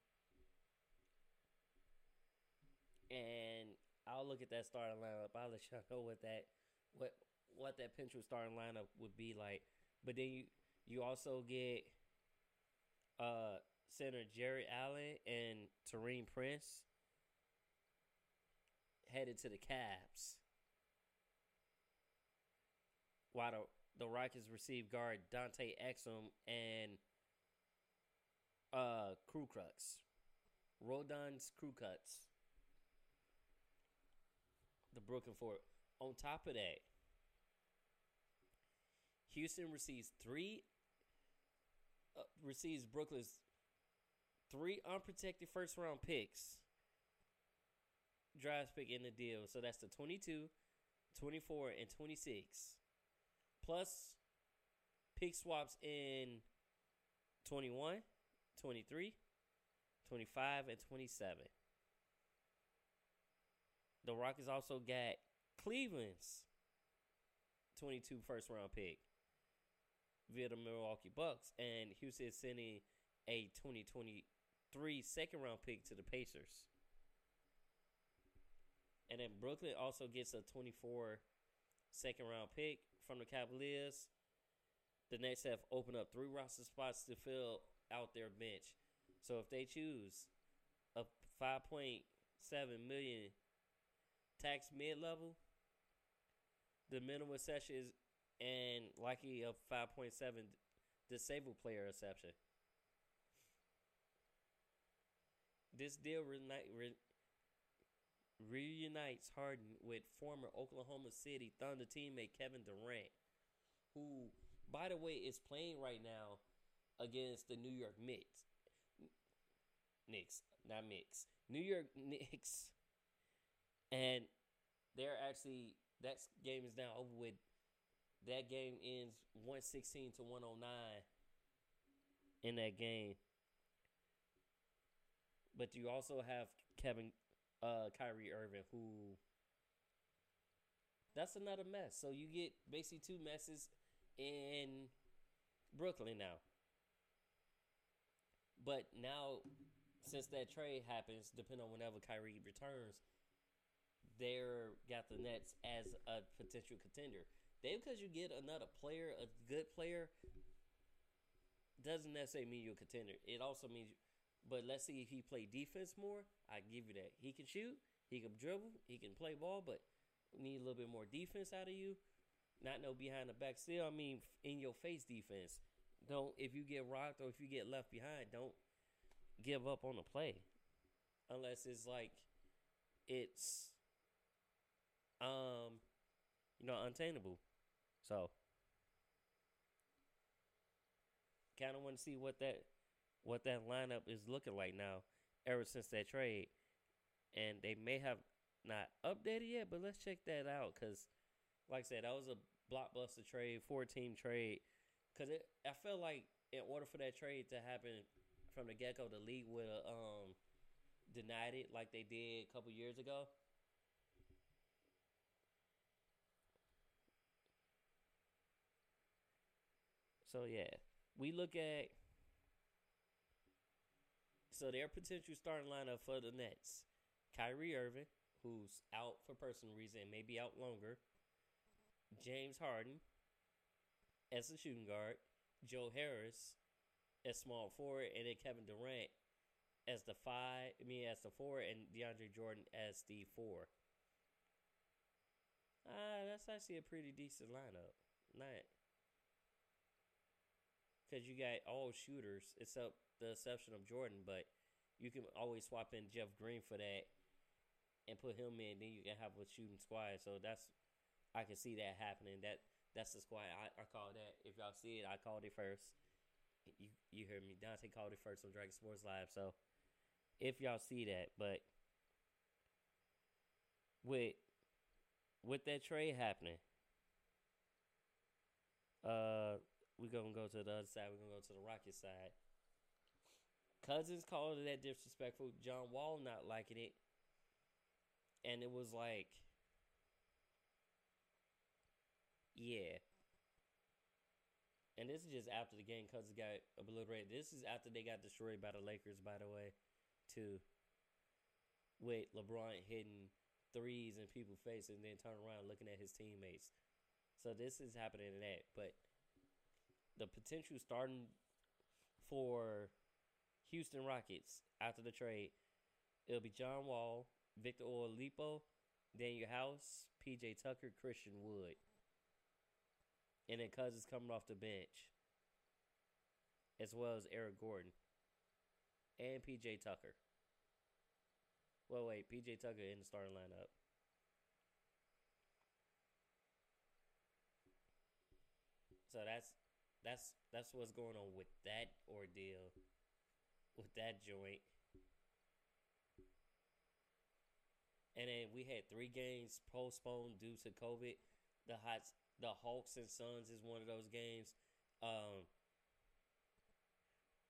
Speaker 1: and I'll look at that starting lineup. I'll let y'all (laughs) know what that what what that potential starting lineup would be like. But then you you also get uh center Jarrett Allen and Taurean Prince headed to the Cavs. While the, the Rockets receive guard Dante Exum and uh Kurucs. Rodon's Crew Cuts. The Brooklyn Fort. On top of that, Houston receives three uh, receives Brooklyn's three unprotected first round picks. Draft pick in the deal. So that's the 22, 24, and 26. Plus pick swaps in 21, 23, 25, and 27. The Rockets also got Cleveland's 22 first round pick via the Milwaukee Bucks, and Houston is sending a 2023 second round pick to the Pacers. And then Brooklyn also gets a 24 second round pick from the Cavaliers. The Nets have opened up three roster spots to fill out their bench. So if they choose a 5.7 million tax mid level, the minimum session is and likely a 5.7 disabled player exception. This deal re, reunites Harden with former Oklahoma City Thunder teammate Kevin Durant, who, by the way, is playing right now against the New York Knicks. Knicks, not Knicks. New York (laughs) Knicks. And they're actually, that game is now over with. That game ends 116 to 109 in that game. But you also have Kevin uh Kyrie Irving who that's another mess. So you get basically two messes in Brooklyn now. But now since that trade happens, depending on whenever Kyrie returns, they're got the Nets as a potential contender. They because you get another player, a good player, doesn't necessarily mean you're a contender. It also means, but let's see if he play defense more. I give you that. He can shoot, he can dribble, he can play ball, but need a little bit more defense out of you. Not no behind the back. Still, I mean, in your face defense. Don't if you get rocked or if you get left behind, don't give up on the play, unless it's like it's um you know untainable. So kind of want to see what that what that lineup is looking like now ever since that trade. And they may have not updated yet but let's check that out because like i said that was a blockbuster trade four team trade. Because it i felt like in order for that trade to happen from the get-go the league would have um denied it like they did a couple years ago. So yeah, we look at so their potential starting lineup for the Nets: Kyrie Irving, who's out for personal reason, maybe out longer. James Harden as a shooting guard, Joe Harris as small forward, and then Kevin Durant as the five. I mean, as the four, and DeAndre Jordan as the four. Ah, that's actually a pretty decent lineup. Not because you got all shooters except the exception of Jordan, but you can always swap in Jeff Green for that and put him in. Then you can have a shooting squad. So that's I can see that happening. That that's the squad I, I call that. If y'all see it, I called it first. You you heard me. Dante called it first on Dragon Sports Live. So if y'all see that, but with with that trade happening, uh, we're gonna go to the other side. We're gonna go to the Rocket side. Cousins called it that disrespectful. John Wall not liking it, and it was like, Yeah. And this is just after the game Cousins got obliterated. This is after they got destroyed by the Lakers, by the way, too. With LeBron hitting threes in people's face and then turn around looking at his teammates. So this is happening in that. But the potential starting for Houston Rockets after the trade, it'll be John Wall, Victor Oladipo, Danuel House, PJ Tucker, Christian Wood. And then Cousins coming off the bench. As well as Eric Gordon. And PJ Tucker. Well, wait, PJ Tucker in the starting lineup. So that's that's that's what's going on with that ordeal, with that joint. And then we had three games postponed due to COVID. The Hots, the Hawks and Suns is one of those games. Um,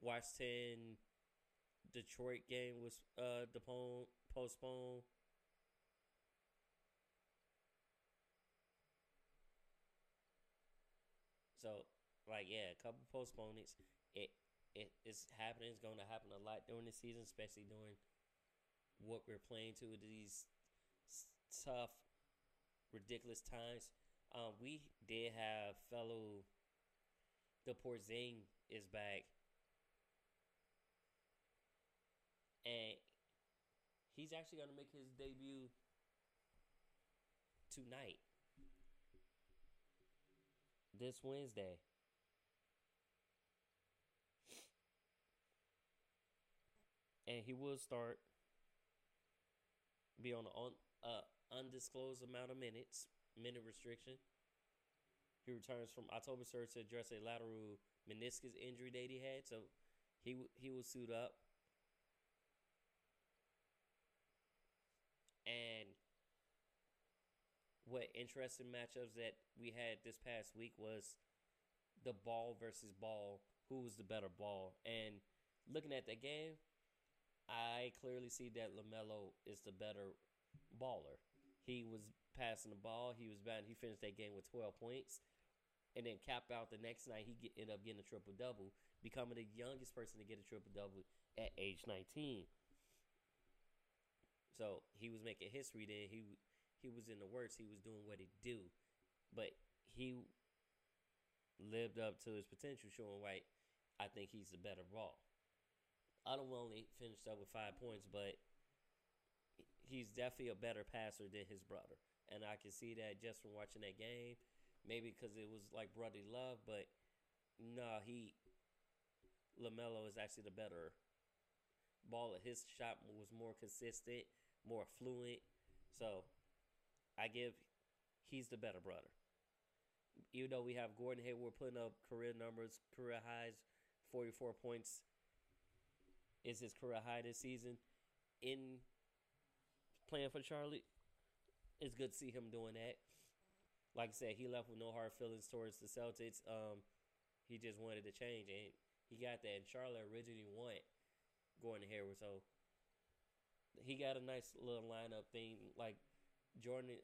Speaker 1: Washington, Detroit game was uh postponed. So, like, yeah, a couple postponements. It it is happening. It's going to happen a lot during the season, especially during what we're playing to these tough, ridiculous times. Um, we did have fellow. The Porzing is back, and he's actually going to make his debut tonight, this Wednesday. And he will start be on an uh, undisclosed amount of minutes, minute restriction. He returns from October 3rd to address a lateral meniscus injury that he had, so he he will suit up. And what interesting matchups that we had this past week was the ball versus ball. Who was the better ball? And looking at that game, I clearly see that Lamelo is the better baller. He was passing the ball. He was bad. He finished that game with twelve points, and then capped out the next night. He get, ended up getting a triple double, becoming the youngest person to get a triple double at age nineteen. So he was making history. Then he he was in the works. He was doing what he do, but he lived up to his potential, showing right. I think he's the better ball. Otto only finished up with five points, but he's definitely a better passer than his brother, and I can see that just from watching that game. Maybe because it was like brotherly love, but no, he Lamelo is actually the better baller. His shot was more consistent, more fluent. So I give he's the better brother. Even though we have Gordon Hayward putting up career numbers, career highs, forty four points is his career high this season in playing for Charlotte. It's good to see him doing that. Like I said, he left with no hard feelings towards the Celtics. Um, he just wanted to change, and he got that. And Charlotte originally wanted going to Hayward, so he got a nice little lineup thing. Like Jordan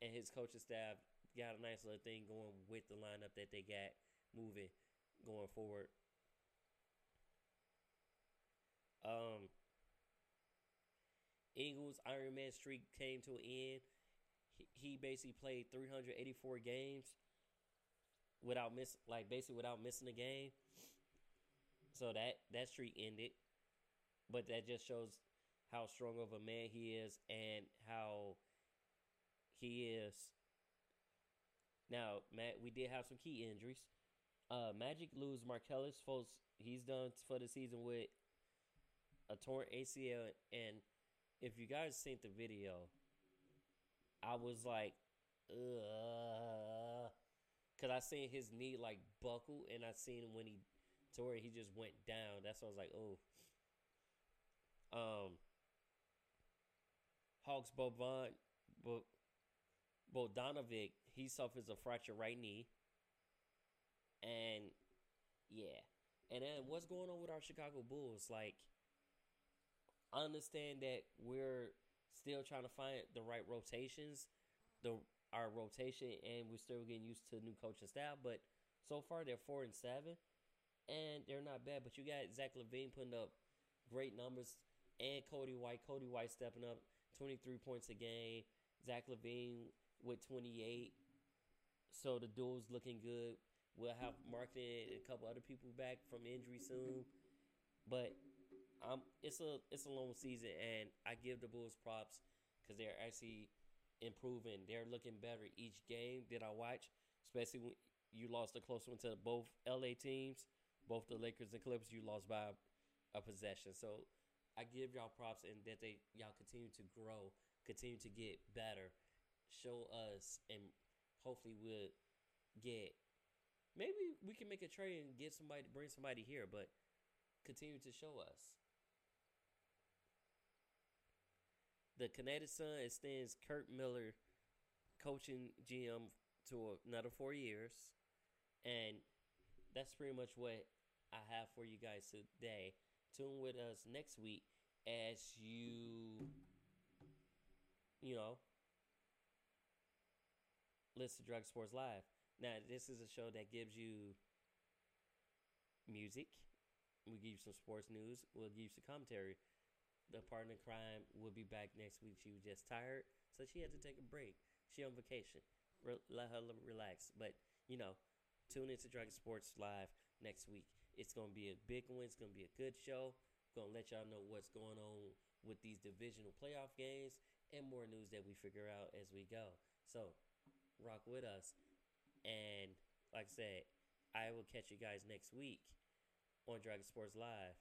Speaker 1: and his coaching staff got a nice little thing going with the lineup that they got moving going forward. Um, Ingles Iron Man streak came to an end. He, he basically played 384 games without miss, like basically without missing a game. So that that streak ended, but that just shows how strong of a man he is and how he is. Now, Matt, we did have some key injuries. Uh, Magic lose Markelle Fultz. He's done for the season with a torn ACL. And if you guys seen the video, I was like, ugh. Because I seen his knee like buckle, and I seen when he tore it, he just went down. That's why I was like, oh. Um, Hawks Boban, Bo, Bogdanovic, he suffers a fractured right knee. And yeah. And then what's going on with our Chicago Bulls? Like, I understand that we're still trying to find the right rotations, the our rotation, and we're still getting used to new coaching staff. But so far, they're four and seven, and they're not bad. But you got Zach LaVine putting up great numbers, and Coby White. Coby White stepping up, twenty three points a game. Zach LaVine with twenty eight. So the duel's looking good. We'll have marketing and a couple other people back from injury soon, but um, it's a it's a long season, and I give the Bulls props because they're actually improving. They're looking better each game that I watch, especially when you lost a close one to both LA teams, both the Lakers and Clippers. You lost by a possession, so I give y'all props and that they y'all continue to grow, continue to get better, show us, and hopefully we'll get. Maybe we can make a trade and get somebody, bring somebody here, but continue to show us. The Connecticut Sun extends Curt Miller coaching GM to another four years. And that's pretty much what I have for you guys today. Tune with us next week as you, you know, listen to Dragon Sports Live. Now, this is a show that gives you music. We give you some sports news. We'll give you some commentary the partner crime will be back next week. She was just tired, so she had to take a break. She on vacation. Re- let her relax. But you know, tune into Dragon Sports Live next week. It's gonna be a big one. It's gonna be a good show. Gonna let y'all know what's going on with these divisional playoff games and more news that we figure out as we go. So, rock with us. And like I said, I will catch you guys next week on Dragon Sports Live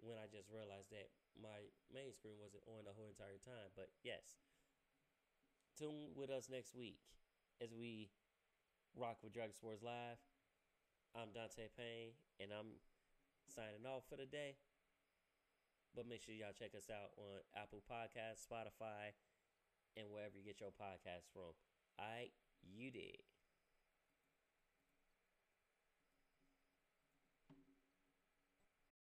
Speaker 1: when I just realized that my main screen wasn't on the whole entire time. But yes, tune with us next week as we rock with Dragon Sports Live. I'm Dante Payne, and I'm signing off for the day. But make sure y'all check us out on Apple Podcasts, Spotify, and wherever you get your podcasts from. Right, you did.